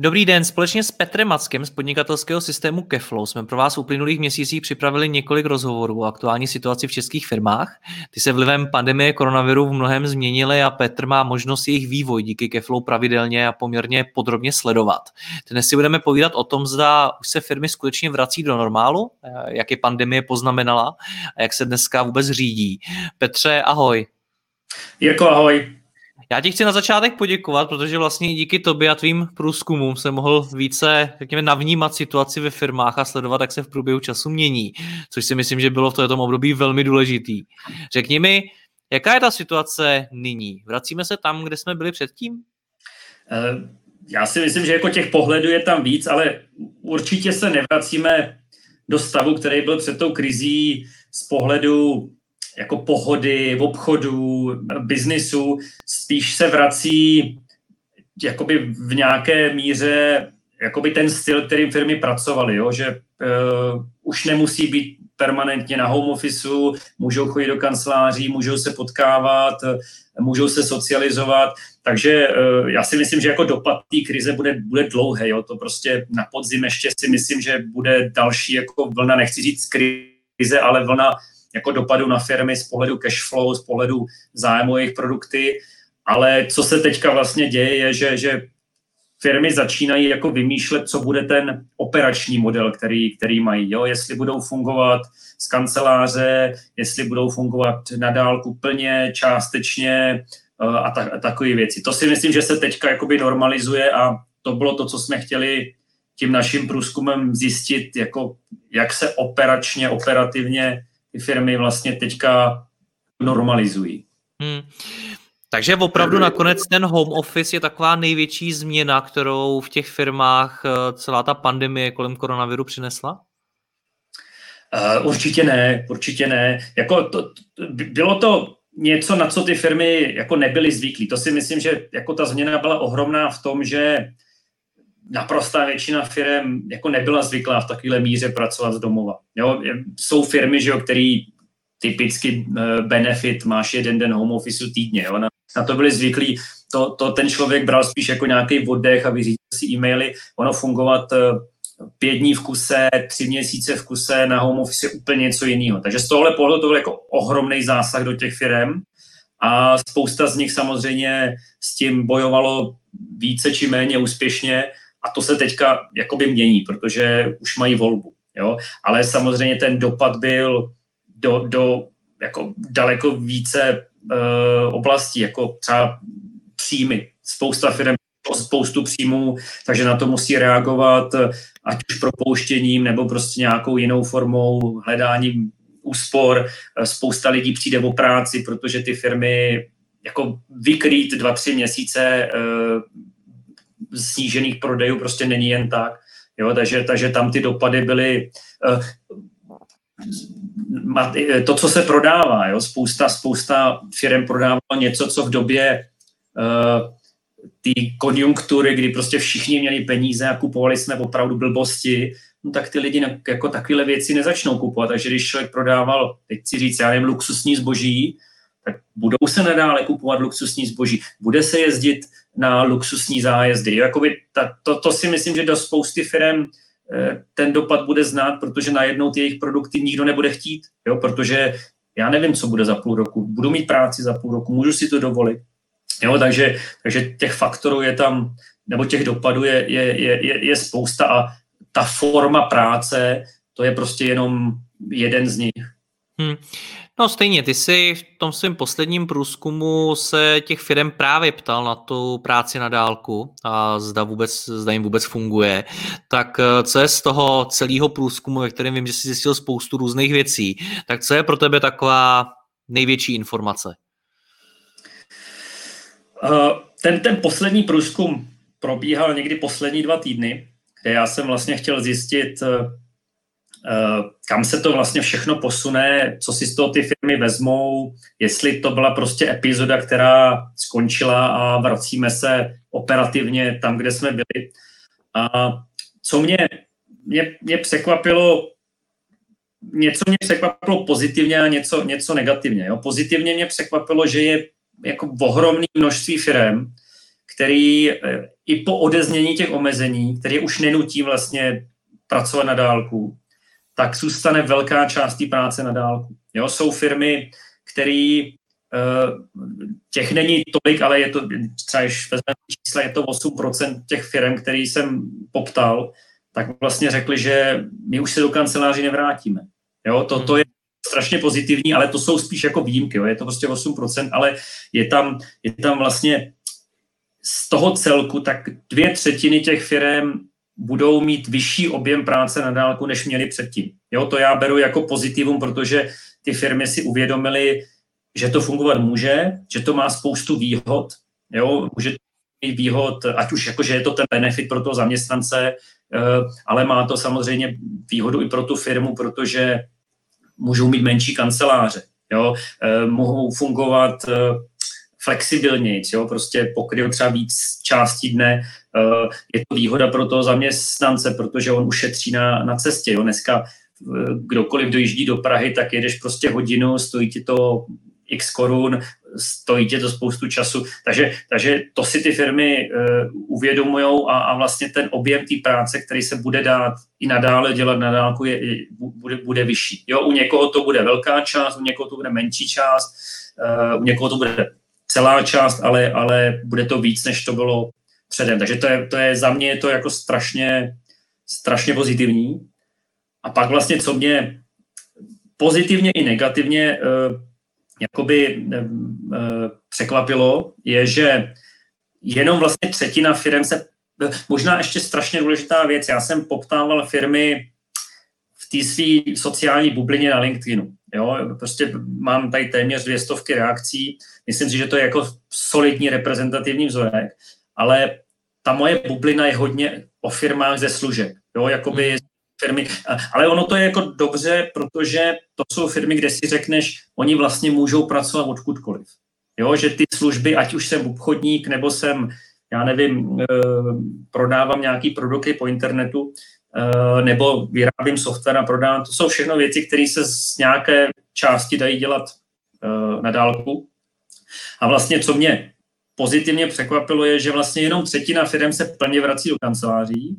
Dobrý den, společně s Petrem Mackem z podnikatelského systému Keflow jsme pro vás v uplynulých měsících připravili několik rozhovorů o aktuální situaci v českých firmách. Ty se vlivem pandemie koronaviru v mnohem změnily a Petr má možnost jejich vývoj díky Keflow pravidelně a poměrně podrobně sledovat. Dnes si budeme povídat o tom, zda už se firmy skutečně vrací do normálu, jak je pandemie poznamenala a jak se dneska vůbec řídí. Petře, ahoj. Jirko, ahoj. Já ti chci na začátek poděkovat, protože vlastně díky tobě a tvým průzkumům jsem mohl více, řekněme, navnímat situaci ve firmách a sledovat, jak se v průběhu času mění, což si myslím, že bylo v tomto období velmi důležitý. Řekni mi, jaká je ta situace nyní? Vracíme se tam, kde jsme byli předtím? Eh, já si myslím, že jako těch pohledů je tam víc, ale určitě se nevracíme do stavu, který byl před tou krizí z pohledu jako pohody, v obchodu, biznisu, spíš se vrací jakoby v nějaké míře jakoby ten styl, kterým firmy pracovaly, jo? že uh, už nemusí být permanentně na home officeu, můžou chodit do kanceláří, můžou se potkávat, můžou se socializovat, takže uh, já si myslím, že jako dopad té krize bude, bude dlouhé, jo? to prostě na podzim ještě si myslím, že bude další jako vlna, nechci říct krize, ale vlna jako dopadu na firmy z pohledu cash flow, z pohledu zájmu jejich produkty, ale co se teďka vlastně děje, je, že, že firmy začínají jako vymýšlet, co bude ten operační model, který, který mají. Jo? Jestli budou fungovat z kanceláře, jestli budou fungovat na dálku plně, částečně eh, a, ta, a takové věci. To si myslím, že se teďka jakoby normalizuje a to bylo to, co jsme chtěli tím naším průzkumem zjistit, jako jak se operačně, operativně ty firmy vlastně teďka normalizují. Hmm. Takže opravdu nakonec ten home office je taková největší změna, kterou v těch firmách eh, celá ta pandemie kolem koronaviru přinesla? Uh, určitě ne, určitě ne. Jako to, to, bylo to něco, na co ty firmy jako nebyly zvyklí. To si myslím, že jako ta změna byla ohromná v tom, že naprostá většina firm jako nebyla zvyklá v takovéhle míře pracovat z domova. Jo? Jsou firmy, že jo, který typicky eh, benefit, máš jeden den home office týdně. Jo? Na, na to byli zvyklí, to, to ten člověk bral spíš jako nějaký oddech a vyřídil si e-maily. Ono fungovat eh, pět dní v kuse, tři měsíce v kuse na home office je úplně něco jiného. Takže z tohle pohledu to byl jako ohromný zásah do těch firm a spousta z nich samozřejmě s tím bojovalo více či méně úspěšně a to se teďka jakoby mění, protože už mají volbu. Jo? Ale samozřejmě ten dopad byl do, do jako daleko více uh, oblastí, jako třeba příjmy. Spousta firm spoustu příjmů, takže na to musí reagovat ať už propouštěním nebo prostě nějakou jinou formou hledáním úspor. Spousta lidí přijde o práci, protože ty firmy jako vykrýt dva, tři měsíce uh, snížených prodejů prostě není jen tak. Jo, takže, takže tam ty dopady byly uh, to, co se prodává, jo, spousta, spousta firm prodávalo něco, co v době uh, té konjunktury, kdy prostě všichni měli peníze a kupovali jsme opravdu blbosti, no tak ty lidi jako takové věci nezačnou kupovat. Takže když člověk prodával, teď si říct, já nevím, luxusní zboží, tak budou se nadále kupovat luxusní zboží, bude se jezdit na luxusní zájezdy. Jakoby ta, to, to si myslím, že do spousty firm eh, ten dopad bude znát, protože najednou ty jejich produkty nikdo nebude chtít, jo, protože já nevím, co bude za půl roku. Budu mít práci za půl roku, můžu si to dovolit. Jo, takže, takže těch faktorů je tam, nebo těch dopadů je, je, je, je spousta a ta forma práce, to je prostě jenom jeden z nich. Hmm. No stejně, ty jsi v tom svém posledním průzkumu se těch firm právě ptal na tu práci na dálku a zda, vůbec, zda jim vůbec funguje. Tak eh, co je z toho celého průzkumu, ve kterém vím, že jsi zjistil spoustu různých věcí, tak co je pro tebe taková největší informace? Uh, ten, ten poslední průzkum probíhal někdy poslední dva týdny, kde já jsem vlastně chtěl zjistit, uh, kam se to vlastně všechno posune, co si z toho ty firmy vezmou, jestli to byla prostě epizoda, která skončila a vracíme se operativně tam, kde jsme byli. A co mě, mě, mě překvapilo, něco mě překvapilo pozitivně a něco, něco negativně. Jo. Pozitivně mě překvapilo, že je jako ohromné množství firm, který eh, i po odeznění těch omezení, které už nenutí vlastně pracovat na dálku, tak zůstane velká část práce na dálku. Jo, jsou firmy, které eh, těch není tolik, ale je to, třeba když vezmeme čísla, je to 8% těch firm, který jsem poptal, tak vlastně řekli, že my už se do kanceláří nevrátíme. Jo, to, to je strašně pozitivní, ale to jsou spíš jako výjimky, jo. je to prostě 8%, ale je tam, je tam vlastně z toho celku, tak dvě třetiny těch firm budou mít vyšší objem práce na dálku, než měli předtím. Jo, to já beru jako pozitivum, protože ty firmy si uvědomily, že to fungovat může, že to má spoustu výhod, jo, může mít výhod, ať už jako, že je to ten benefit pro toho zaměstnance, eh, ale má to samozřejmě výhodu i pro tu firmu, protože můžou mít menší kanceláře, jo, eh, mohou fungovat eh, flexibilněji, jo, prostě pokryl třeba víc částí dne, eh, je to výhoda pro toho zaměstnance, protože on ušetří na, na cestě, jo, dneska kdokoliv dojíždí do Prahy, tak jedeš prostě hodinu, stojí ti to x korun, stojí tě to spoustu času. Takže, takže to si ty firmy uh, uvědomují a, a vlastně ten objem té práce, který se bude dát i nadále dělat na dálku, je, je, bude, bude vyšší. Jo, u někoho to bude velká část, u někoho to bude menší část, uh, u někoho to bude celá část, ale, ale bude to víc, než to bylo předem. Takže to je, to je za mě je to jako strašně, strašně pozitivní. A pak vlastně, co mě pozitivně i negativně uh, jakoby uh, překvapilo, je, že jenom vlastně třetina firm se, možná ještě strašně důležitá věc, já jsem poptával firmy v té své sociální bublině na LinkedInu. Jo, prostě mám tady téměř dvě stovky reakcí, myslím si, že to je jako solidní reprezentativní vzorek, ale ta moje bublina je hodně o firmách ze služeb, jo, jakoby hmm. firmy, ale ono to je jako dobře, protože to jsou firmy, kde si řekneš, oni vlastně můžou pracovat odkudkoliv. Jo, že ty služby, ať už jsem obchodník, nebo jsem, já nevím, eh, prodávám nějaký produkty po internetu, nebo vyrábím software a prodávám, to jsou všechno věci, které se z nějaké části dají dělat eh, na dálku. A vlastně, co mě pozitivně překvapilo, je, že vlastně jenom třetina firm se plně vrací do kanceláří,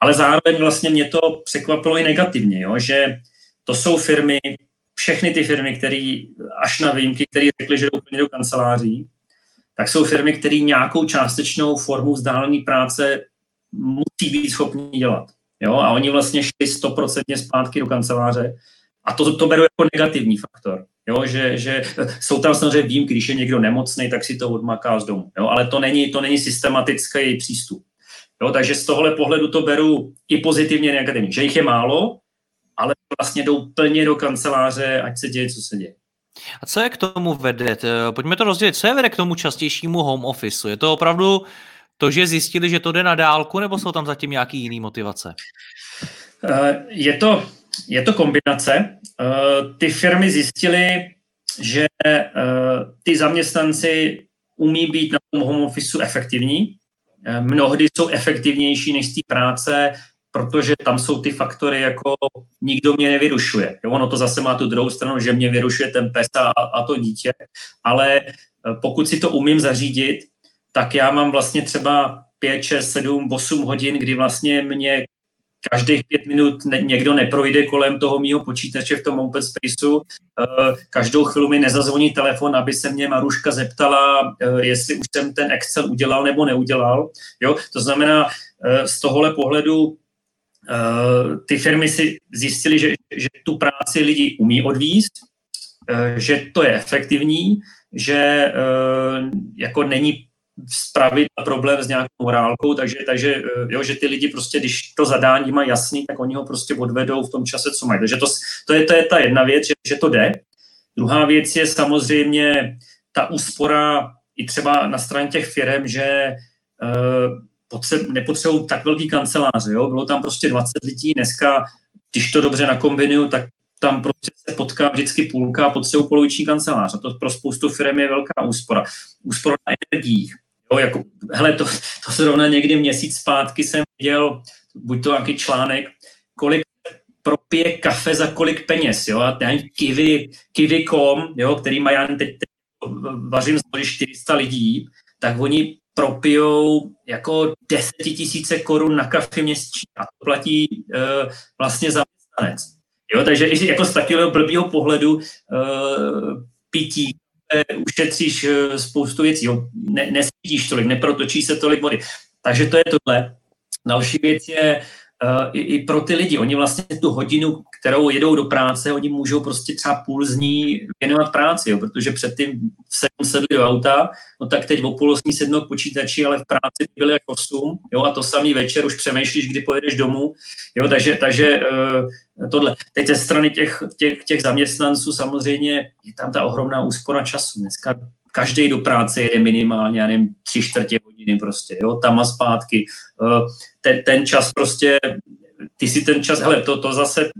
ale zároveň vlastně mě to překvapilo i negativně, jo, že to jsou firmy, všechny ty firmy, které až na výjimky, které řekly, že jdou plně do kanceláří, tak jsou firmy, které nějakou částečnou formu vzdálené práce musí být schopni dělat. Jo? A oni vlastně šli stoprocentně zpátky do kanceláře. A to, to beru jako negativní faktor. Jo, že, že jsou tam samozřejmě výjimky, když je někdo nemocný, tak si to odmaká z domu. Jo, ale to není, to není systematický přístup. Jo, takže z tohle pohledu to beru i pozitivně negativně, že jich je málo, ale vlastně jdou plně do kanceláře, ať se děje, co se děje. A co je k tomu vede? Pojďme to rozdělit. Co je vede k tomu častějšímu home office? Je to opravdu to, že zjistili, že to jde na dálku, nebo jsou tam zatím nějaký jiný motivace? Eh, je to, je to kombinace. Eh, ty firmy zjistily, že eh, ty zaměstnanci umí být na tom home office efektivní. Mnohdy jsou efektivnější než z té práce, protože tam jsou ty faktory jako nikdo mě nevyrušuje. Jo, ono to zase má tu druhou stranu, že mě vyrušuje ten pes a, a to dítě, ale pokud si to umím zařídit, tak já mám vlastně třeba 5, 6, 7, 8 hodin, kdy vlastně mě každých pět minut někdo neprojde kolem toho mýho počítače v tom open spaceu. Eh, každou chvíli mi nezazvoní telefon, aby se mě Maruška zeptala, eh, jestli už jsem ten Excel udělal nebo neudělal. Jo? To znamená, eh, z tohohle pohledu ty firmy si zjistily, že, že tu práci lidi umí odvíst, že to je efektivní, že jako není spravit problém s nějakou morálkou, takže, takže jo, že ty lidi prostě, když to zadání mají jasný, tak oni ho prostě odvedou v tom čase, co mají. Takže to, to, je, to je ta jedna věc, že, že to jde. Druhá věc je samozřejmě ta úspora i třeba na straně těch firm, že uh, potřeb, nepotřebují tak velký kanceláře. Jo? Bylo tam prostě 20 lidí, dneska, když to dobře nakombinuju, tak tam prostě se potká vždycky půlka a potřebují poloviční kancelář. A to pro spoustu firm je velká úspora. Úspora na energiích. Jo, jako, hele, to, to zrovna někdy měsíc zpátky jsem viděl, buď to nějaký článek, kolik propije kafe za kolik peněz, jo, a ten Kiwi, Kiwi.com, jo, který má, já teď, teď vařím z 400 lidí, tak oni propijou jako 10 tisíce korun na kafe měsíčně a to platí uh, vlastně zaměstnanec. Jo, takže jako z takového blbého pohledu uh, pití ušetříš uh, spoustu věcí, jo. Ne, nesvítíš tolik, neprotočí se tolik vody. Takže to je tohle. Další věc je i, i pro ty lidi. Oni vlastně tu hodinu, kterou jedou do práce, oni můžou prostě třeba půl z ní věnovat práci, jo, protože předtím sedm sedli do auta, no tak teď o půl osmí sednou k počítači, ale v práci byly jako osm, jo, a to samý večer už přemýšlíš, kdy pojedeš domů, jo, takže, takže uh, tohle. Teď ze strany těch, těch, těch zaměstnanců samozřejmě je tam ta ohromná úspora času. Dneska každý do práce jede minimálně, já nevím, tři čtvrtě hodiny prostě, jo, tam a zpátky. Eh, ten, ten čas prostě, ty si ten čas, hele, to, to zase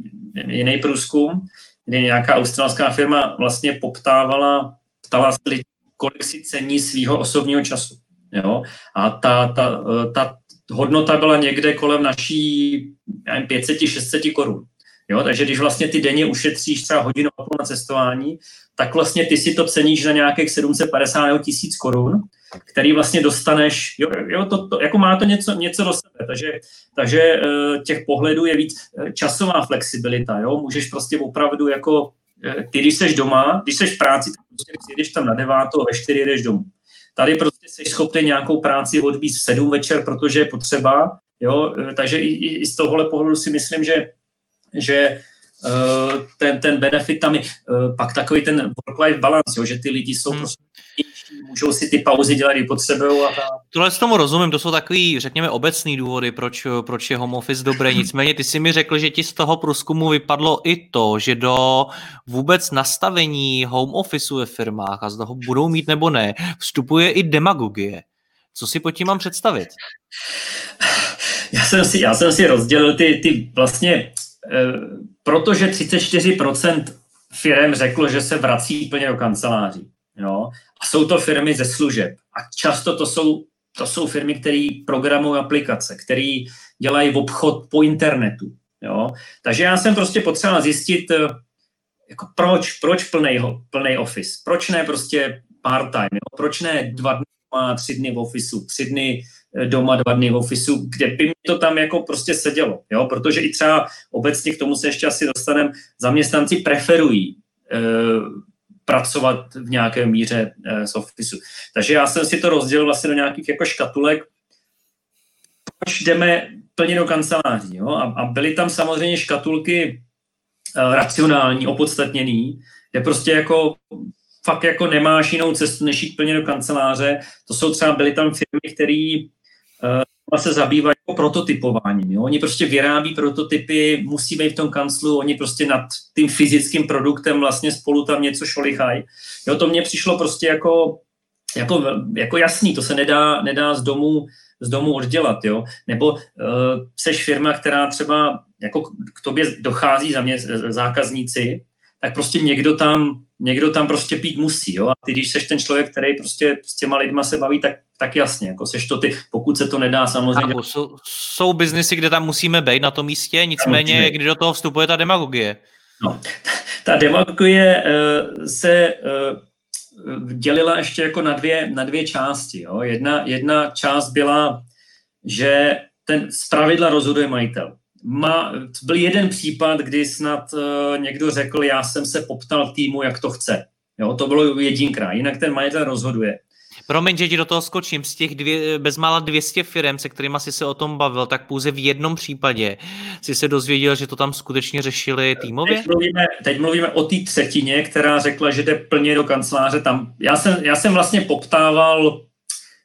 jiný průzkum, kdy nějaká australská firma vlastně poptávala, ptala se lidi, kolik si cení svého osobního času. Jo? A ta, ta, eh, ta hodnota byla někde kolem naší 500-600 korun. Jo, takže když vlastně ty denně ušetříš třeba hodinu a půl na cestování, tak vlastně ty si to ceníš na nějakých 750 nebo 1000 korun, který vlastně dostaneš, jo, jo to, to, jako má to něco, něco do sebe, takže, takže eh, těch pohledů je víc eh, časová flexibilita, jo, můžeš prostě opravdu jako, eh, ty když jsi doma, když jsi v práci, tak prostě jdeš tam na devátou, ve čtyři jdeš domů. Tady prostě jsi schopný nějakou práci odbít v sedm večer, protože je potřeba, jo, takže i, i z tohohle pohledu si myslím, že že eh, ten, ten benefit tam je eh, pak takový ten work-life balance, jo, že ty lidi jsou hmm. prostě můžou si ty pauzy dělat, i potřebují. A Tohle s tomu rozumím, to jsou takový, řekněme, obecný důvody, proč, proč je home office dobré. Nicméně ty si mi řekl, že ti z toho průzkumu vypadlo i to, že do vůbec nastavení home officeu ve firmách, a z toho budou mít nebo ne, vstupuje i demagogie. Co si pod tím mám představit? Já jsem si, já jsem si rozdělil ty, ty vlastně protože 34% firm řeklo, že se vrací plně do kanceláří. Jo? A jsou to firmy ze služeb. A často to jsou, to jsou firmy, které programují aplikace, které dělají obchod po internetu. Jo? Takže já jsem prostě potřeboval zjistit, eh, jako proč, proč plný, plný office, proč ne prostě part-time, jo? proč ne dva dny tři dny v ofisu, tři dny Eh, doma dva dny v ofisu, kde by mi to tam jako prostě sedělo, jo? protože i třeba obecně k tomu se ještě asi dostaneme, zaměstnanci preferují e, pracovat v nějaké míře e, z ofisu. Takže já jsem si to rozdělil vlastně do nějakých jako škatulek, proč jdeme plně do kanceláří. Jo? A, a byly tam samozřejmě škatulky e, racionální, opodstatněný, kde prostě jako fakt jako nemáš jinou cestu, než jít plně do kanceláře. To jsou třeba, byly tam firmy, které uh, se zabývají jako prototypováním. Jo? Oni prostě vyrábí prototypy, musí být v tom kanclu, oni prostě nad tím fyzickým produktem vlastně spolu tam něco šolichají. Jo, to mně přišlo prostě jako, jako, jako jasný, to se nedá, nedá z domu z domu oddělat, jo? Nebo uh, seš firma, která třeba jako k tobě dochází za mě zákazníci, tak prostě někdo tam, někdo tam prostě pít musí, jo? A ty, když seš ten člověk, který prostě s těma lidma se baví, tak, tak jasně, jako seš to ty, pokud se to nedá samozřejmě. Chápu, jsou, jsou biznesy, kde tam musíme být na tom místě, nicméně, kdy do toho vstupuje ta demagogie. No, ta demagogie uh, se uh, dělila ještě jako na dvě, na dvě části. Jo? Jedna, jedna část byla, že ten zpravidla rozhoduje majitel má, byl jeden případ, kdy snad uh, někdo řekl, já jsem se poptal týmu, jak to chce. Jo, to bylo jedinkrát, jinak ten majitel rozhoduje. Promiň, že ti do toho skočím. Z těch dvě, bezmála 200 firm, se kterými jsi se o tom bavil, tak pouze v jednom případě si se dozvěděl, že to tam skutečně řešili týmově? Teď mluvíme, teď mluvíme o té třetině, která řekla, že jde plně do kanceláře tam. Já jsem, já jsem vlastně poptával,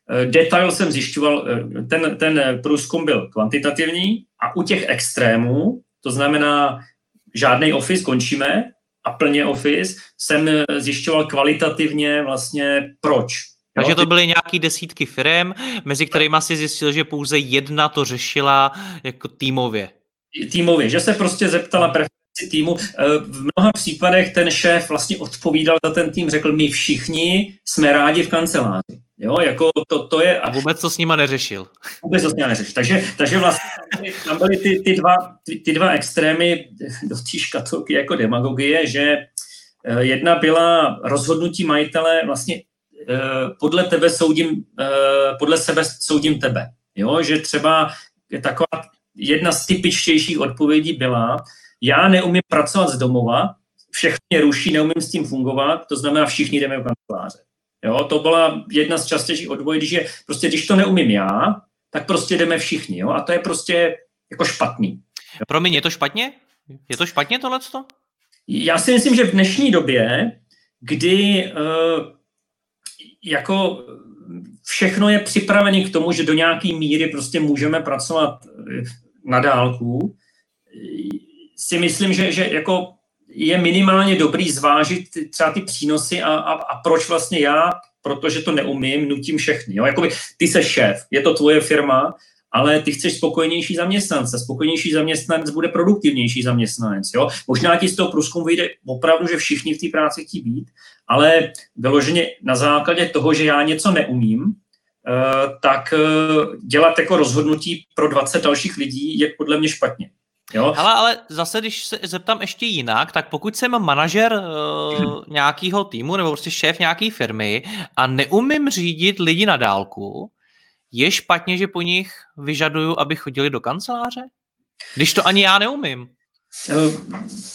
eh, detail jsem zjišťoval, eh, ten, ten průzkum byl kvantitativní a u těch extrémů, to znamená žádný office, končíme, a plně Office, jsem eh, zjišťoval kvalitativně vlastně proč. Takže to byly nějaký desítky firm, mezi kterými si zjistil, že pouze jedna to řešila jako týmově. Týmově, že se prostě zeptala preferenci týmu. Eh, v mnoha případech ten šéf vlastně odpovídal za ten tým, řekl, my všichni jsme rádi v kanceláři. Jo, jako to, to je... A vůbec to s nima neřešil. Vůbec to s nima neřešil. Takže, takže vlastně tam byly, ty, ty, dva, ty, ty dva extrémy do té škatulky jako demagogie, že eh, jedna byla rozhodnutí majitele vlastně podle tebe soudím, eh, podle sebe soudím tebe. Jo, že třeba je taková jedna z typičtějších odpovědí byla, já neumím pracovat z domova, všechny mě ruší, neumím s tím fungovat, to znamená všichni jdeme v kanceláře. Jo, to byla jedna z častějších odpovědí, že prostě když to neumím já, tak prostě jdeme všichni. Jo? A to je prostě jako špatný. Promiň, je to špatně? Je to špatně tohleto? Já si myslím, že v dnešní době, kdy uh, jako všechno je připravené k tomu, že do nějaké míry prostě můžeme pracovat eh, na dálku, si myslím, že, že jako je minimálně dobrý zvážit třeba ty přínosy a, a, a proč vlastně já, protože to neumím, nutím všechny. Jo? Jakoby ty se šéf, je to tvoje firma, ale ty chceš spokojenější zaměstnance. Spokojenější zaměstnanec bude produktivnější zaměstnanec. Jo? Možná ti z toho průzkumu vyjde opravdu, že všichni v té práci chtějí být, ale vyloženě na základě toho, že já něco neumím, eh, tak eh, dělat jako rozhodnutí pro 20 dalších lidí je podle mě špatně. Jo? Ale, ale zase, když se zeptám ještě jinak, tak pokud jsem manažer uh, hmm. nějakého týmu nebo prostě šéf nějaké firmy a neumím řídit lidi na dálku, je špatně, že po nich vyžaduju, aby chodili do kanceláře? Když to ani já neumím.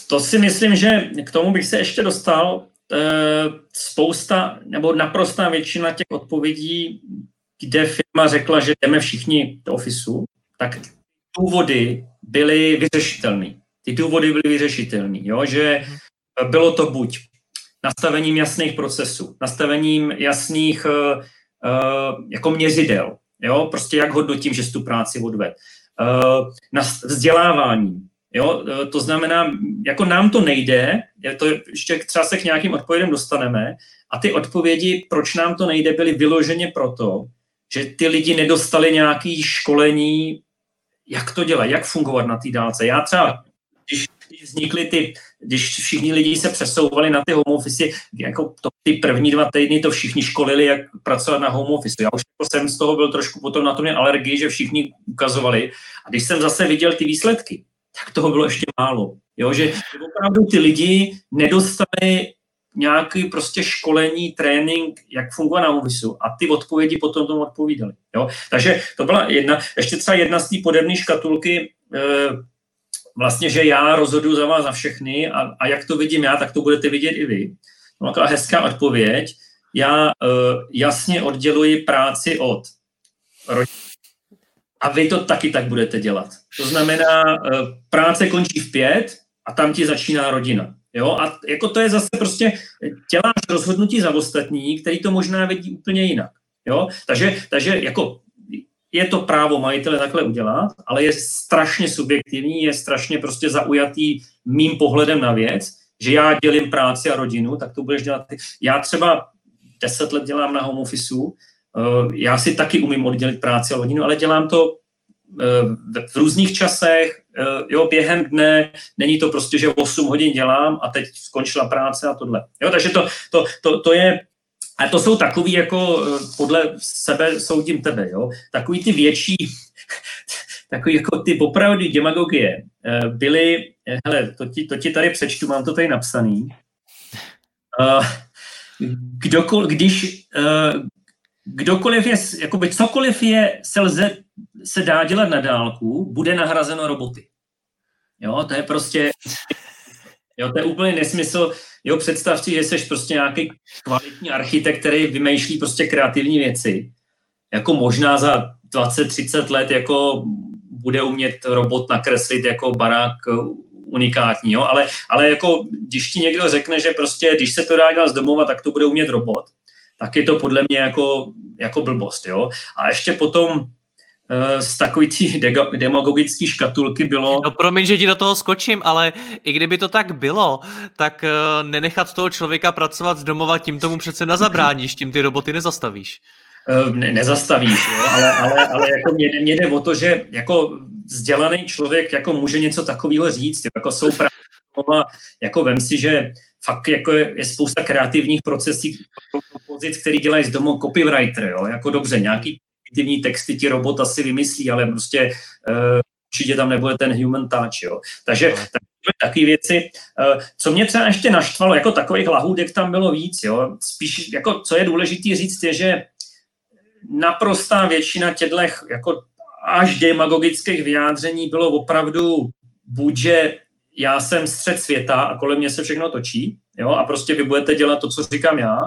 To si myslím, že k tomu bych se ještě dostal. Spousta nebo naprostá většina těch odpovědí, kde firma řekla, že jdeme všichni do ofisu, tak důvody byly vyřešitelné. Ty důvody byly vyřešitelné, že bylo to buď nastavením jasných procesů, nastavením jasných uh, jako měřidel, jo? prostě jak hodnotím, že tu práci odved. Uh, na vzdělávání, jo? Uh, to znamená, jako nám to nejde, je to, ještě třeba se k nějakým odpovědem dostaneme, a ty odpovědi, proč nám to nejde, byly vyloženě proto, že ty lidi nedostali nějaké školení jak to dělat, jak fungovat na té dálce. Já třeba, když, když vznikly ty, když všichni lidi se přesouvali na ty home office, jako to, ty první dva týdny to všichni školili, jak pracovat na home office. Já už jako jsem z toho byl trošku potom na to mě alergii, že všichni ukazovali. A když jsem zase viděl ty výsledky, tak toho bylo ještě málo. Jo, že opravdu ty lidi nedostali nějaký prostě školení, trénink, jak funguje na Movisu a ty odpovědi potom tomu odpovídaly. Jo? Takže to byla jedna, ještě třeba jedna z té podebné škatulky, e, vlastně, že já rozhoduju za vás za všechny a, a jak to vidím já, tak to budete vidět i vy. No, taková hezká odpověď. Já e, jasně odděluji práci od rodiny. A vy to taky tak budete dělat. To znamená, e, práce končí v pět a tam ti začíná rodina. Jo, a jako to je zase prostě, děláš rozhodnutí za ostatní, který to možná vidí úplně jinak. Jo, takže, takže jako je to právo majitele takhle udělat, ale je strašně subjektivní, je strašně prostě zaujatý mým pohledem na věc, že já dělím práci a rodinu, tak to budeš dělat. Já třeba deset let dělám na home officeu, eh, já si taky umím oddělit práci a rodinu, ale dělám to eh, v různých časech, Eh, jo, během dne, není to prostě, že 8 hodin dělám a teď skončila práce a tohle. Jo, takže to, to, to, to je, a to jsou takový jako eh, podle sebe soudím tebe, jo, takový ty větší, takový jako ty opravdu demagogie eh, byly, hele, to ti, to ti tady přečtu, mám to tady napsaný. Kdokol, když kdokoliv je, jakoby cokoliv je, se lze, se dá dělat na dálku, bude nahrazeno roboty. Jo, to je prostě, Jo, to je úplně nesmysl. Jo, představ si, že jsi prostě nějaký kvalitní architekt, který vymýšlí prostě kreativní věci. Jako možná za 20-30 let jako bude umět robot nakreslit jako barák unikátní, jo? Ale, ale jako když ti někdo řekne, že prostě když se to dá dělat z domova, tak to bude umět robot, tak je to podle mě jako, jako blbost. Jo? A ještě potom z takový tí demagogické škatulky bylo... No promiň, že ti do toho skočím, ale i kdyby to tak bylo, tak uh, nenechat toho člověka pracovat z domova, tím tomu přece nazabráníš, tím ty roboty nezastavíš. Uh, ne, nezastavíš, jo? ale, ale, ale jako mě, mě jde o to, že jako vzdělaný člověk jako může něco takového říct, jako jsou právě, jako vem si, že fakt jako je, je spousta kreativních procesů, pozic, který dělají z domu copywriter, jo? jako dobře, nějaký kreativní texty ti robot asi vymyslí, ale prostě uh, určitě tam nebude ten human touch, jo. Takže no. takové věci. Uh, co mě třeba ještě naštvalo, jako takových lahůdek tam bylo víc, jo. Spíš, jako, co je důležité říct, je, že naprostá většina těchto jako až demagogických vyjádření bylo opravdu buď, že já jsem střed světa a kolem mě se všechno točí, jo, a prostě vy budete dělat to, co říkám já.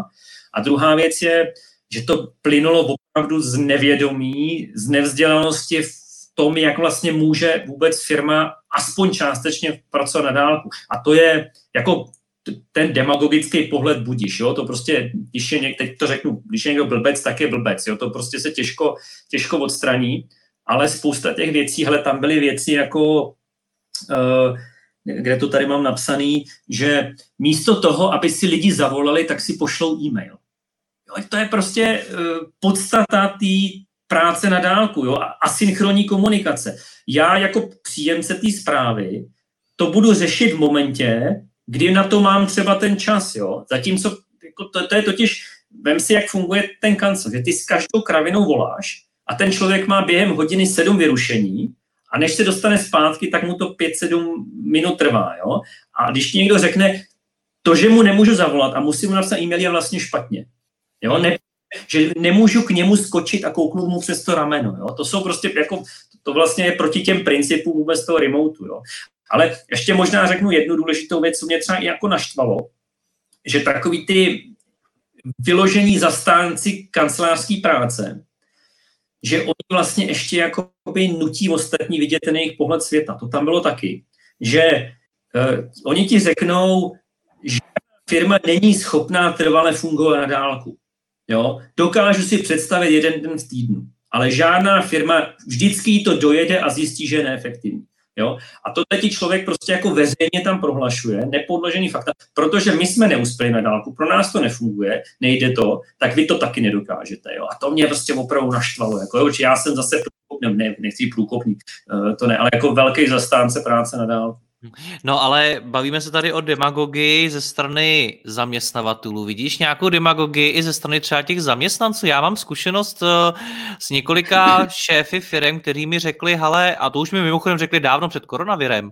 A druhá věc je, že to plynulo opravdu z nevědomí, z nevzdělanosti v tom, jak vlastně může vůbec firma aspoň částečně pracovat na dálku. A to je jako ten demagogický pohled budíš, jo, to prostě, když je někdo, teď to řeknu, když je někdo blbec, tak je blbec, jo, to prostě se těžko, těžko odstraní, ale spousta těch věcí, hele, tam byly věci jako, uh, kde to tady mám napsaný, že místo toho, aby si lidi zavolali, tak si pošlou e-mail. Jo, to je prostě uh, podstata té práce na dálku, jo, asynchronní komunikace. Já jako příjemce té zprávy to budu řešit v momentě, kdy na to mám třeba ten čas, jo. Zatímco jako to, to je totiž, vem si, jak funguje ten kancel, že ty s každou kravinou voláš a ten člověk má během hodiny sedm vyrušení a než se dostane zpátky, tak mu to 5-7 minut trvá, jo. A když někdo řekne, to, že mu nemůžu zavolat a musím mu napsat e-mail, je vlastně špatně. Jo, ne, že nemůžu k němu skočit a kouknout mu přes to rameno. Jo? To jsou prostě jako, to vlastně je proti těm principům vůbec toho remotu. Jo? Ale ještě možná řeknu jednu důležitou věc, co mě třeba i jako naštvalo, že takový ty vyložení zastánci kancelářské práce, že oni vlastně ještě jako by nutí ostatní vidět ten jejich pohled světa. To tam bylo taky. Že uh, oni ti řeknou, že firma není schopná trvale fungovat na dálku. Jo? Dokážu si představit jeden den v týdnu, ale žádná firma vždycky to dojede a zjistí, že je neefektivní. Jo? A to teď člověk prostě jako veřejně tam prohlašuje, nepodložený fakta, protože my jsme neuspěli na dálku, pro nás to nefunguje, nejde to, tak vy to taky nedokážete. Jo? A to mě prostě opravdu naštvalo. Jako, jo? já jsem zase průkopník, ne, nechci průkopník, uh, to ne, ale jako velký zastánce práce na dálku. No ale bavíme se tady o demagogii ze strany zaměstnavatelů. Vidíš nějakou demagogii i ze strany třeba těch zaměstnanců? Já mám zkušenost eh, s několika šéfy firm, kteří mi řekli, hele, a to už mi mimochodem řekli dávno před koronavirem,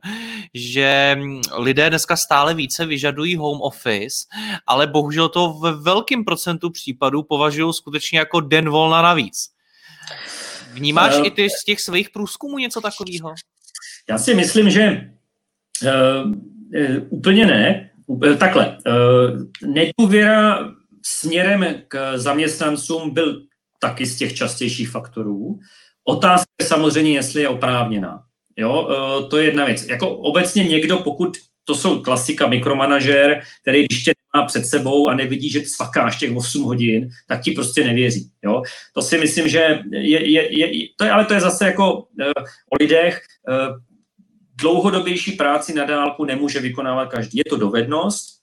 že mm, lidé dneska stále více vyžadují home office, ale bohužel to ve velkém procentu případů považují skutečně jako den volna navíc. Vnímáš uh, i ty z těch svých průzkumů něco takového? Já si myslím, že úplně ne. Takhle. Uh, nedůvěra směrem k zaměstnancům byl taky z těch častějších faktorů. Otázka je samozřejmě, jestli je oprávněná. Jo, to je jedna věc. Jako obecně někdo, pokud to jsou klasika mikromanažer, který když tě má před sebou a nevidí, že ty svakáš těch 8 hodin, tak ti prostě nevěří. Jo? To si myslím, že je, je, je, to je, ale to je zase jako uh, o lidech. Uh, dlouhodobější práci na dálku nemůže vykonávat každý. Je to dovednost,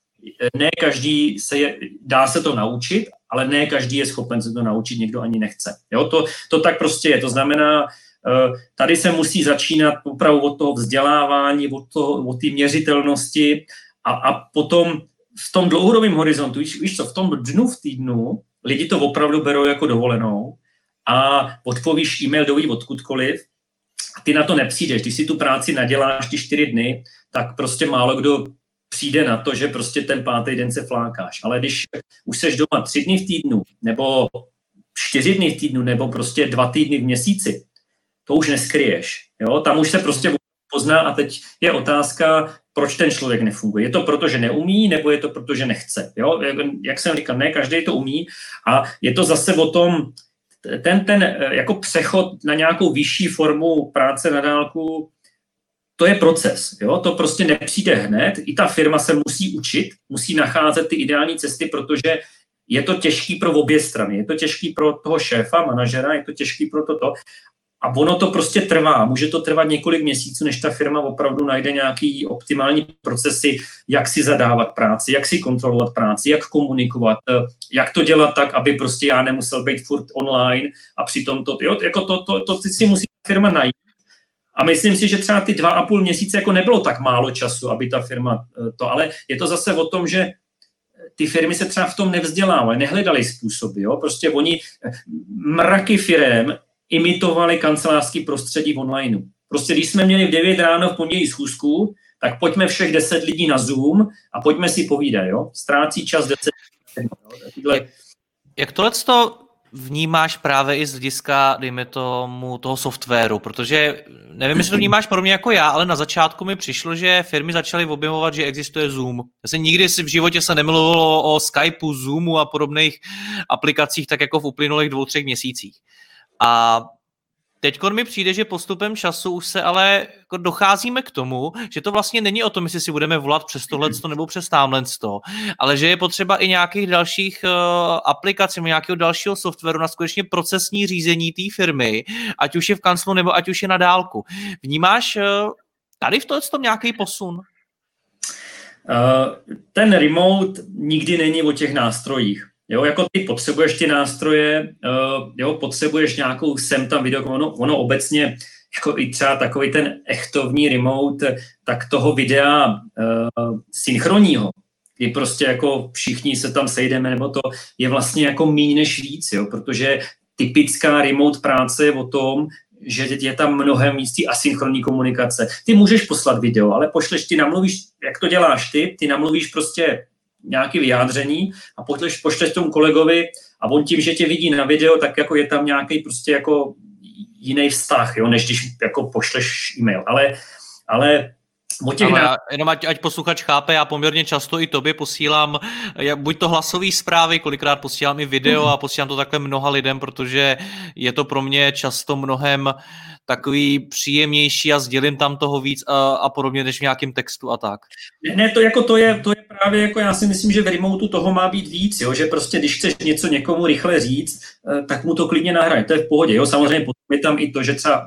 ne každý se je, dá se to naučit, ale ne každý je schopen se to naučit, někdo ani nechce. Jo, to, to tak prostě je. To znamená, eh, tady se musí začínat opravdu od toho vzdělávání, od, toho, od té měřitelnosti a, a potom v tom dlouhodobém horizontu, víš, víš co, v tom dnu v týdnu lidi to opravdu berou jako dovolenou a odpovíš e-mail doví odkudkoliv ty na to nepřijdeš. Když si tu práci naděláš ty čtyři dny, tak prostě málo kdo přijde na to, že prostě ten pátý den se flákáš. Ale když už seš doma tři dny v týdnu, nebo čtyři dny v týdnu, nebo prostě dva týdny v měsíci, to už neskryješ. Jo? Tam už se prostě pozná a teď je otázka, proč ten člověk nefunguje. Je to proto, že neumí, nebo je to proto, že nechce. Jo? Jak jsem říkal, ne každý to umí a je to zase o tom, ten, ten jako přechod na nějakou vyšší formu práce na dálku, to je proces. Jo? To prostě nepřijde hned. I ta firma se musí učit, musí nacházet ty ideální cesty, protože je to těžký pro obě strany. Je to těžký pro toho šéfa, manažera, je to těžký pro toto. A ono to prostě trvá. Může to trvat několik měsíců, než ta firma opravdu najde nějaký optimální procesy, jak si zadávat práci, jak si kontrolovat práci, jak komunikovat, eh, jak to dělat tak, aby prostě já nemusel být furt online a přitom to, jo, jako to, to, to, to si musí firma najít. A myslím si, že třeba ty dva a půl měsíce jako nebylo tak málo času, aby ta firma eh, to, ale je to zase o tom, že ty firmy se třeba v tom nevzdělávají, nehledali způsoby. Jo? Prostě oni eh, mraky firem imitovali kancelářský prostředí v onlineu. Prostě když jsme měli v 9 ráno v pondělí schůzku, tak pojďme všech 10 lidí na Zoom a pojďme si povídat. Jo? Ztrácí čas 10 lidí. Jak, jak tohle to vnímáš právě i z hlediska, dejme tomu, toho softwaru, protože nevím, jestli to vnímáš podobně jako já, ale na začátku mi přišlo, že firmy začaly objevovat, že existuje Zoom. Já se nikdy si v životě se nemluvilo o Skypeu, Zoomu a podobných aplikacích, tak jako v uplynulých dvou, třech měsících. A Teď mi přijde, že postupem času už se ale jako docházíme k tomu, že to vlastně není o tom, jestli si budeme volat přes tohle nebo přes tamhle ale že je potřeba i nějakých dalších uh, aplikací, nějakého dalšího softwaru na skutečně procesní řízení té firmy, ať už je v kanclu nebo ať už je na dálku. Vnímáš uh, tady v tom nějaký posun? Uh, ten remote nikdy není o těch nástrojích. Jo, jako ty potřebuješ ty nástroje, uh, jo, potřebuješ nějakou sem tam video, ono, ono obecně, jako i třeba takový ten echtovní remote, tak toho videa uh, synchronního, kdy prostě jako všichni se tam sejdeme, nebo to je vlastně jako méně než víc, jo, protože typická remote práce je o tom, že je tam mnohem ty asynchronní komunikace. Ty můžeš poslat video, ale pošleš, ty namluvíš, jak to děláš ty, ty namluvíš prostě nějaké vyjádření a pošleš, pošleš tomu kolegovi a on tím, že tě vidí na video, tak jako je tam nějaký prostě jako jiný vztah, jo, než když jako pošleš e-mail. Ale, ale těch Ale na... jenom ať, ať posluchač chápe, já poměrně často i tobě posílám buď to hlasové zprávy, kolikrát posílám i video mm. a posílám to takhle mnoha lidem, protože je to pro mě často mnohem takový příjemnější a sdělím tam toho víc a, a podobně, než v nějakém textu a tak. Ne, ne, to jako to je, to je právě jako já si myslím, že v remotu toho má být víc, jo? že prostě když chceš něco někomu rychle říct, eh, tak mu to klidně nahraj, to je v pohodě. Jo? Samozřejmě potom je tam i to, že třeba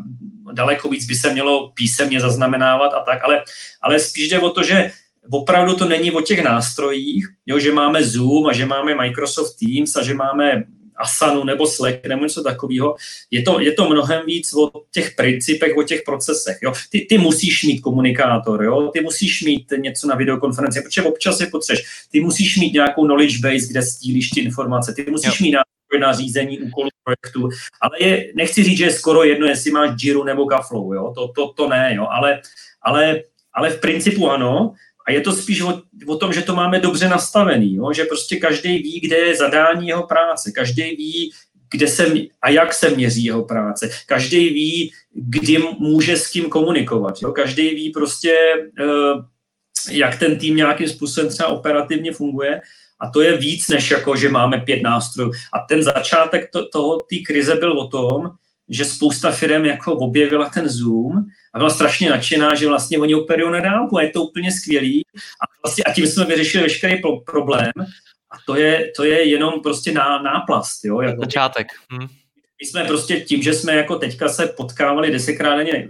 daleko víc by se mělo písemně zaznamenávat a tak, ale, ale spíš jde o to, že opravdu to není o těch nástrojích, jo, že máme Zoom a že máme Microsoft Teams a že máme Asanu nebo Slack nebo něco takového. Je to, je to mnohem víc o těch principech, o těch procesech. Jo. Ty, ty musíš mít komunikátor, jo. ty musíš mít něco na videokonferenci, protože občas je potřebuješ. Ty musíš mít nějakou knowledge base, kde sdílíš ty informace, ty musíš jo. mít na řízení úkolů projektu, ale je, nechci říct, že je skoro jedno, jestli máš Jiru nebo Gaflow, jo, to, to, to ne, jo, ale, ale, ale v principu ano, a je to spíš o, o tom, že to máme dobře nastavený, jo? že prostě každý ví, kde je zadání jeho práce, každý ví, kde se a jak se měří jeho práce. Každý ví, kdy může s kým komunikovat. Jo? Každý ví prostě, uh, jak ten tým nějakým způsobem třeba operativně funguje. A to je víc, než jako, že máme pět nástrojů. A ten začátek to, toho, té krize byl o tom, že spousta firm jako objevila ten Zoom a byla strašně nadšená, že vlastně oni operují na dálku a je to úplně skvělý. A, vlastně, a tím jsme vyřešili veškerý pro, problém. A to je, to je jenom prostě ná, náplast. Jo? Jako, Začátek. Hm. My jsme prostě tím, že jsme jako teďka se potkávali desetkrát denně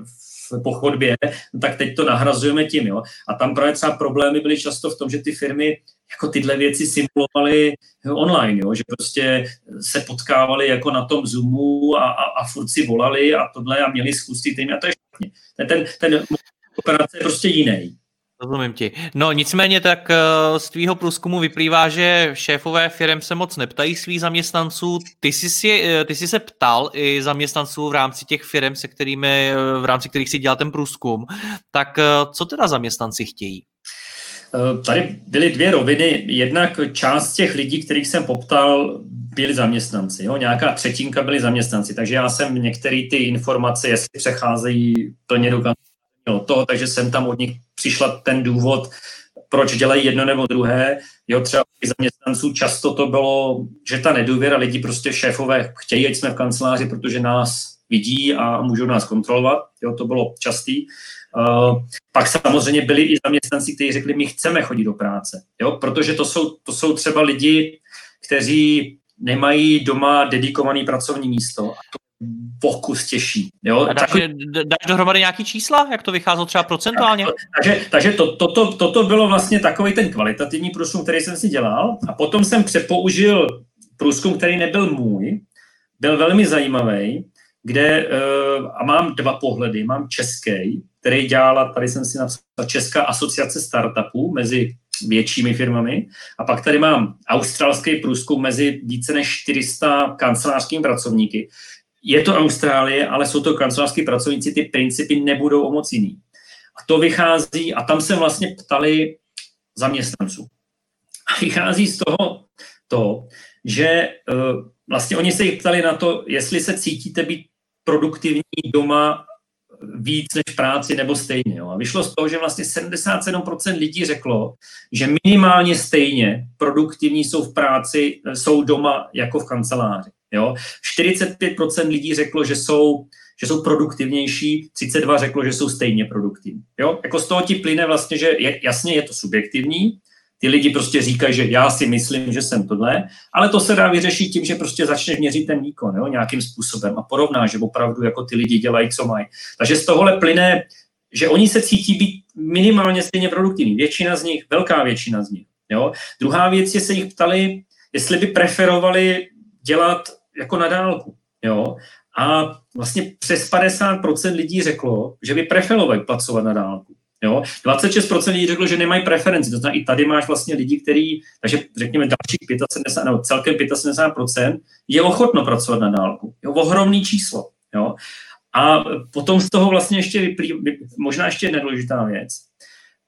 po chodbě, tak teď to nahrazujeme tím. Jo? A tam právě třeba problémy byly často v tom, že ty firmy jako tyhle věci simulovali online, jo? že prostě se potkávali jako na tom Zoomu a, a, a furt si volali a tohle a měli schůzky a to je špatně. Ten, ten, ten operace je prostě jiný. Rozumím ti. No nicméně tak eh, z tvýho průzkumu vyplývá, že šéfové firm se moc neptají svých zaměstnanců. Ty jsi, si, eh, ty jsi se ptal i zaměstnanců v rámci těch firm, se kterými, eh, v rámci kterých si dělal ten průzkum. Tak co teda zaměstnanci chtějí? Tady byly dvě roviny. Jednak část těch lidí, kterých jsem poptal, byli zaměstnanci. Jo? Nějaká třetinka byli zaměstnanci. Takže já jsem některé ty informace, jestli přecházejí plně do od toho, takže jsem tam od nich přišla ten důvod, proč dělají jedno nebo druhé. Jo, třeba i zaměstnanců často to bylo, že ta nedůvěra lidi prostě šéfové chtějí, ať jsme v kanceláři, protože nás vidí a můžou nás kontrolovat. Jo, to bylo častý. Uh, pak samozřejmě byli i zaměstnanci, kteří řekli, my chceme chodit do práce, jo? protože to jsou, to jsou třeba lidi, kteří nemají doma dedikovaný pracovní místo a to pokus těžší. Jo? A dáš, dáš dohromady nějaký čísla, jak to vycházelo třeba procentuálně? Takže, takže to, to, to, toto bylo vlastně takový ten kvalitativní průzkum, který jsem si dělal a potom jsem přepoužil průzkum, který nebyl můj, byl velmi zajímavý, kde, uh, a mám dva pohledy, mám český, který dělala, tady jsem si napsal, Česká asociace startupů mezi většími firmami. A pak tady mám australský průzkum mezi více než 400 kancelářskými pracovníky. Je to Austrálie, ale jsou to kancelářský pracovníci, ty principy nebudou o moc jiný. A to vychází, a tam se vlastně ptali zaměstnanců. A vychází z toho to, že uh, vlastně oni se jich ptali na to, jestli se cítíte být produktivní doma víc než práci nebo stejně. Jo. A vyšlo z toho, že vlastně 77% lidí řeklo, že minimálně stejně produktivní jsou v práci, jsou doma jako v kanceláři. Jo. 45% lidí řeklo, že jsou, že jsou produktivnější, 32 řeklo, že jsou stejně produktivní. Jo. Jako z toho ti plyne vlastně, že je, jasně je to subjektivní, ty lidi prostě říkají, že já si myslím, že jsem tohle, ale to se dá vyřešit tím, že prostě začneš měřit ten výkon jo, nějakým způsobem a porovná, že opravdu jako ty lidi dělají, co mají. Takže z tohohle plyne, že oni se cítí být minimálně stejně produktivní. Většina z nich, velká většina z nich. Jo. Druhá věc je, se jich ptali, jestli by preferovali dělat jako na dálku. Jo. A vlastně přes 50% lidí řeklo, že by preferovali pracovat na dálku. Jo? 26% lidí řeklo, že nemají preferenci. To znamená, i tady máš vlastně lidi, kteří, takže řekněme dalších 75, nebo celkem 75% je ochotno pracovat na dálku. Jo? Ohromný číslo. Jo? A potom z toho vlastně ještě vyplý, možná ještě jedna důležitá věc.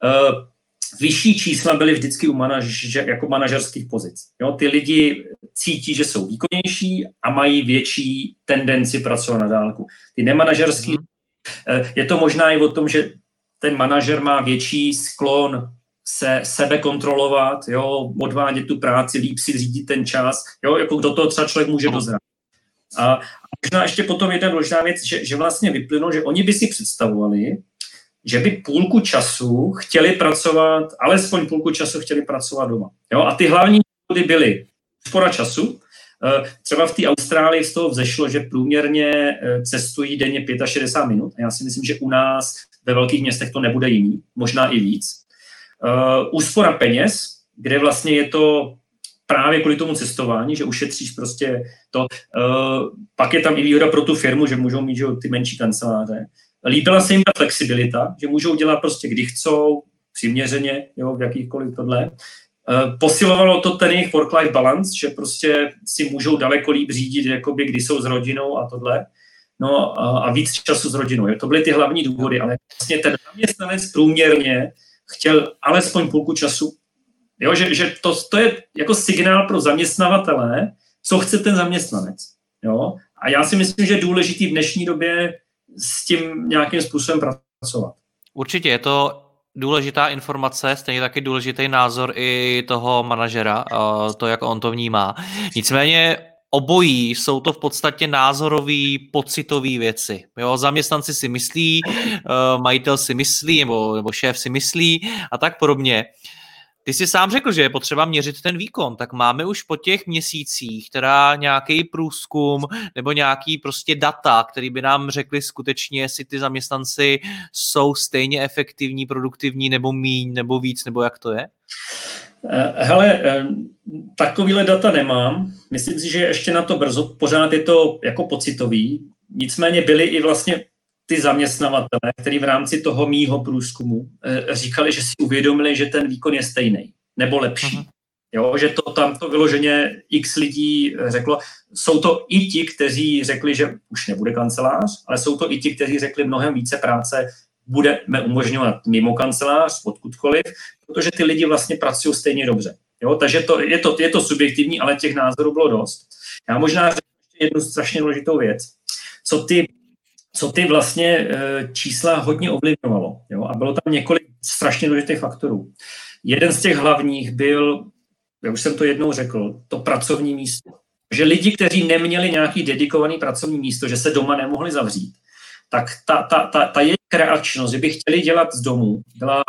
Uh, vyšší čísla byly vždycky u manaž, jako manažerských pozic. Jo? Ty lidi cítí, že jsou výkonnější a mají větší tendenci pracovat na dálku. Ty nemanažerský, mm. je to možná i o tom, že ten manažer má větší sklon se sebe kontrolovat, jo, odvádět tu práci, líp si řídit ten čas, jo, jako do toho třeba člověk může dozrát. A, a možná ještě potom jedna důležitá věc, že, že vlastně vyplynulo, že oni by si představovali, že by půlku času chtěli pracovat, alespoň půlku času chtěli pracovat doma. Jo? A ty hlavní důvody byly spora času, eh, Třeba v té Austrálii z toho vzešlo, že průměrně eh, cestují denně 65 minut. A já si myslím, že u nás ve velkých městech to nebude jiný, možná i víc. Uh, úspora peněz, kde vlastně je to právě kvůli tomu cestování, že ušetříš prostě to. Uh, pak je tam i výhoda pro tu firmu, že můžou mít že, ty menší kanceláře. Líbila se jim ta flexibilita, že můžou dělat prostě kdy chcou, přiměřeně, jo, v jakýchkoliv tohle. Uh, posilovalo to ten jejich work-life balance, že prostě si můžou daleko líp řídit, jakoby, kdy jsou s rodinou a tohle no a víc času s rodinou. To byly ty hlavní důvody, ale vlastně ten zaměstnanec průměrně chtěl alespoň půlku času. Jo, že, že to, to je jako signál pro zaměstnavatele, co chce ten zaměstnanec. Jo? A já si myslím, že je důležitý v dnešní době s tím nějakým způsobem pracovat. Určitě je to důležitá informace, stejně taky důležitý názor i toho manažera, to, jak on to vnímá. Nicméně obojí jsou to v podstatě názorové, pocitové věci. Jo, zaměstnanci si myslí, eh, majitel si myslí, nebo, nebo šéf si myslí a tak podobně. Ty jsi sám řekl, že je potřeba měřit ten výkon, tak máme už po těch měsících teda nějaký průzkum nebo nějaký prostě data, který by nám řekli skutečně, jestli ty zaměstnanci jsou stejně efektivní, produktivní nebo míň, nebo víc, nebo jak to je? Eh, hele, eh, takovýhle data nemám. Myslím si, že ještě na to brzo. Pořád je to jako pocitový. Nicméně byly i vlastně ty zaměstnavatele, kteří v rámci toho mýho průzkumu eh, říkali, že si uvědomili, že ten výkon je stejný nebo lepší. Uh-huh. Jo, že to tam to vyloženě x lidí řeklo. Jsou to i ti, kteří řekli, že už nebude kancelář, ale jsou to i ti, kteří řekli mnohem více práce budeme umožňovat mimo kancelář, odkudkoliv, protože ty lidi vlastně pracují stejně dobře. Jo? Takže to, je, to, je to subjektivní, ale těch názorů bylo dost. Já možná řeknu jednu strašně důležitou věc. Co ty, co ty vlastně čísla hodně ovlivňovalo. Jo? A bylo tam několik strašně důležitých faktorů. Jeden z těch hlavních byl, já už jsem to jednou řekl, to pracovní místo. Že lidi, kteří neměli nějaký dedikovaný pracovní místo, že se doma nemohli zavřít, tak ta, ta, ta, ta jejich kreačnost, že by chtěli dělat z domu, byla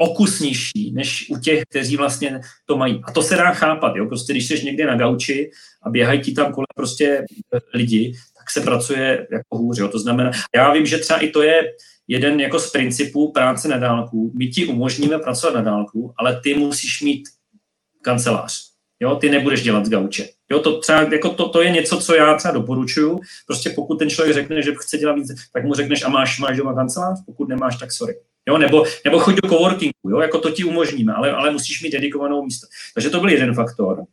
okus nižší, než u těch, kteří vlastně to mají. A to se dá chápat, jo? prostě když jsi někde na gauči a běhají ti tam kolem prostě eh, lidi, tak se pracuje jako hůř. Jo? To znamená, já vím, že třeba i to je jeden jako z principů práce na dálku. My ti umožníme pracovat na dálku, ale ty musíš mít kancelář. Jo, ty nebudeš dělat z gauče. Jo, to, třeba, jako to, to, je něco, co já třeba doporučuju. Prostě pokud ten člověk řekne, že chce dělat víc, tak mu řekneš, a máš, máš doma kancelář? Pokud nemáš, tak sorry. Jo, nebo, nebo choď do coworkingu, jo, jako to ti umožníme, ale, ale musíš mít dedikovanou místo. Takže to byl jeden faktor.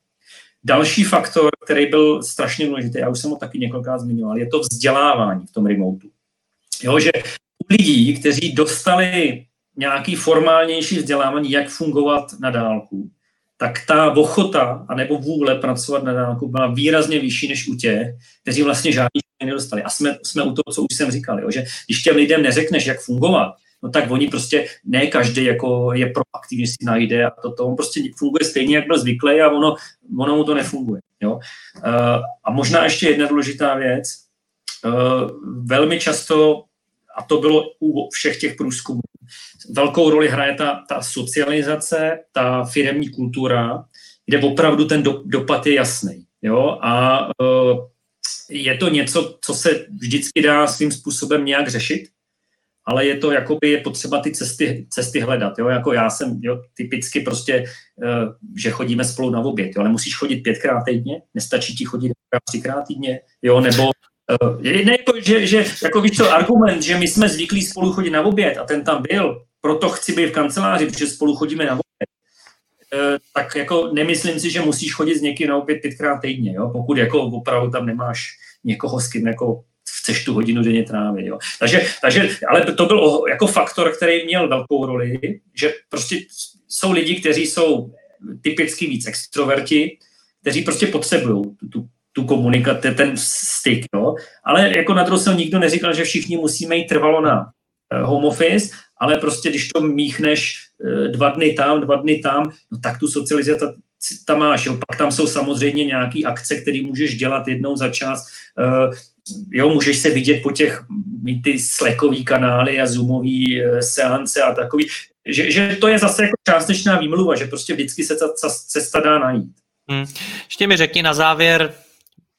Další faktor, který byl strašně důležitý, já už jsem ho taky několikrát zmiňoval, je to vzdělávání v tom remotu. Jo, že u lidí, kteří dostali nějaký formálnější vzdělávání, jak fungovat na dálku, tak ta ochota anebo vůle pracovat na dálku byla výrazně vyšší než u těch, kteří vlastně žádný nedostali. A jsme, jsme u toho, co už jsem říkal, jo, že když těm lidem neřekneš, jak fungovat, no tak oni prostě, ne každý jako je proaktivní, si najde a toto, on prostě funguje stejně, jak byl zvyklý a ono, ono mu to nefunguje. Jo. Uh, a možná ještě jedna důležitá věc, uh, velmi často, a to bylo u všech těch průzkumů, velkou roli hraje ta, ta socializace, ta firemní kultura, kde opravdu ten do, dopad je jasný. Jo? A uh, je to něco, co se vždycky dá svým způsobem nějak řešit, ale je to jakoby je potřeba ty cesty, cesty hledat. Jo? Jako já jsem jo, typicky prostě, uh, že chodíme spolu na oběd, jo? ale musíš chodit pětkrát týdně, nestačí ti chodit třikrát týdně, jo? nebo uh, ne, jako, že, že jako víš to argument, že my jsme zvyklí spolu chodit na oběd a ten tam byl, proto chci být v kanceláři, protože spolu chodíme na oběd, uh, tak jako nemyslím si, že musíš chodit s někým na oběd pětkrát týdně, jo? pokud jako opravdu tam nemáš někoho, s kým jako chceš tu hodinu denně trávit. Jo. Takže, takže, ale to byl jako faktor, který měl velkou roli, že prostě jsou lidi, kteří jsou typicky víc extroverti, kteří prostě potřebují tu, tu, tu komunikaci, ten styk. Jo. Ale jako na druhou nikdo neříkal, že všichni musíme jít trvalo na eh, home office, ale prostě když to míchneš eh, dva dny tam, dva dny tam, no tak tu socializaci tam máš. Jo. Pak tam jsou samozřejmě nějaké akce, které můžeš dělat jednou za čas. Eh, jo, můžeš se vidět po těch, mít ty slekový kanály a zoomový seance a takový, že, že to je zase jako částečná výmluva, že prostě vždycky se ta cesta dá najít. Hmm. Ještě mi řekni na závěr,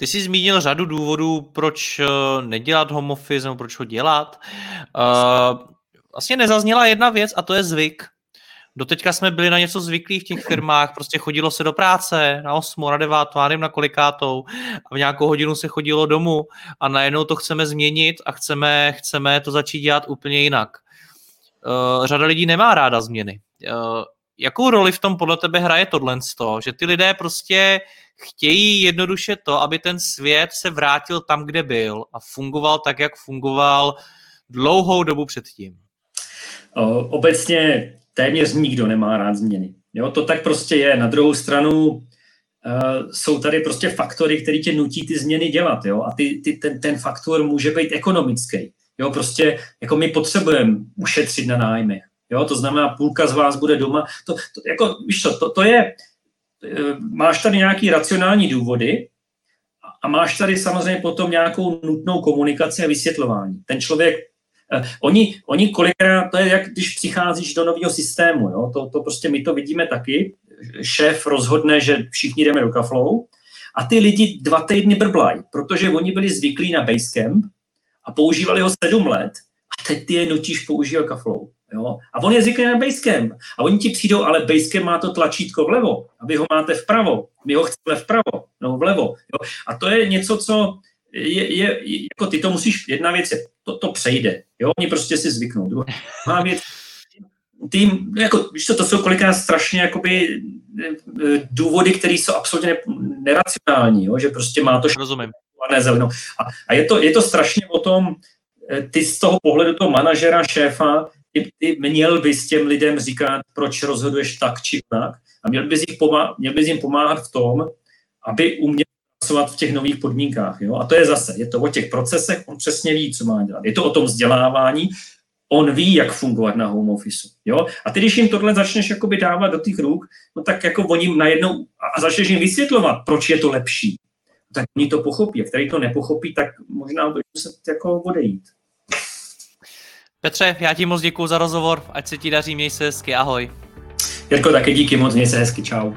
ty jsi zmínil řadu důvodů, proč e, nedělat home office, nebo proč ho dělat. Uh, vlastně nezazněla jedna věc a to je zvyk. Doteďka jsme byli na něco zvyklí v těch firmách, prostě chodilo se do práce na 8, na 9, já na kolikátou a v nějakou hodinu se chodilo domů a najednou to chceme změnit a chceme, chceme to začít dělat úplně jinak. Uh, řada lidí nemá ráda změny. Jakou roli v tom podle tebe hraje tohle, že ty lidé prostě chtějí jednoduše to, aby ten svět se vrátil tam, kde byl a fungoval tak, jak fungoval dlouhou dobu předtím? Obecně téměř nikdo nemá rád změny. Jo, to tak prostě je. Na druhou stranu uh, jsou tady prostě faktory, které tě nutí ty změny dělat. Jo? A ty, ty, ten, ten faktor může být ekonomický. Jo, prostě jako my potřebujeme ušetřit na nájmech. Jo, to znamená, půlka z vás bude doma. To, to, jako, víš co, to, to je, uh, máš tady nějaký racionální důvody a máš tady samozřejmě potom nějakou nutnou komunikaci a vysvětlování. Ten člověk Uh, oni, oni kolikrát, to je jak když přicházíš do nového systému, jo? To, to prostě my to vidíme taky, šéf rozhodne, že všichni jdeme do Kaflow a ty lidi dva týdny brblají, protože oni byli zvyklí na Basecamp a používali ho sedm let a teď ty je nutíš používat Kaflow. Jo? A on je zvyklý na Basecamp. A oni ti přijdou, ale Basecamp má to tlačítko vlevo a vy ho máte vpravo. My ho chceme vpravo, no vlevo. Jo? A to je něco, co je, je, jako ty to musíš, jedna věc je, to, to přejde, jo, oni prostě si zvyknou. Druhá věc, ty, jako, víš co, to jsou kolikrát strašně jakoby eh, důvody, které jsou absolutně neracionální, jo, že prostě má to Rozumím. zelenou. A, a je, to, je to strašně o tom, eh, ty z toho pohledu toho manažera, šéfa, ty, ty měl bys těm lidem říkat, proč rozhoduješ tak či tak a měl bys, jich pomá- měl bys jim pomáhat v tom, aby uměl pracovat v těch nových podmínkách. Jo? A to je zase, je to o těch procesech, on přesně ví, co má dělat. Je to o tom vzdělávání, on ví, jak fungovat na home office. Jo? A ty, když jim tohle začneš jakoby dávat do těch ruk, no tak jako oni najednou, a začneš jim vysvětlovat, proč je to lepší, tak oni to pochopí. A který to nepochopí, tak možná bude se jako odejít. Petře, já ti moc děkuji za rozhovor, ať se ti daří, měj se hezky, ahoj. Jirko, taky díky moc, měj se hezky, čau.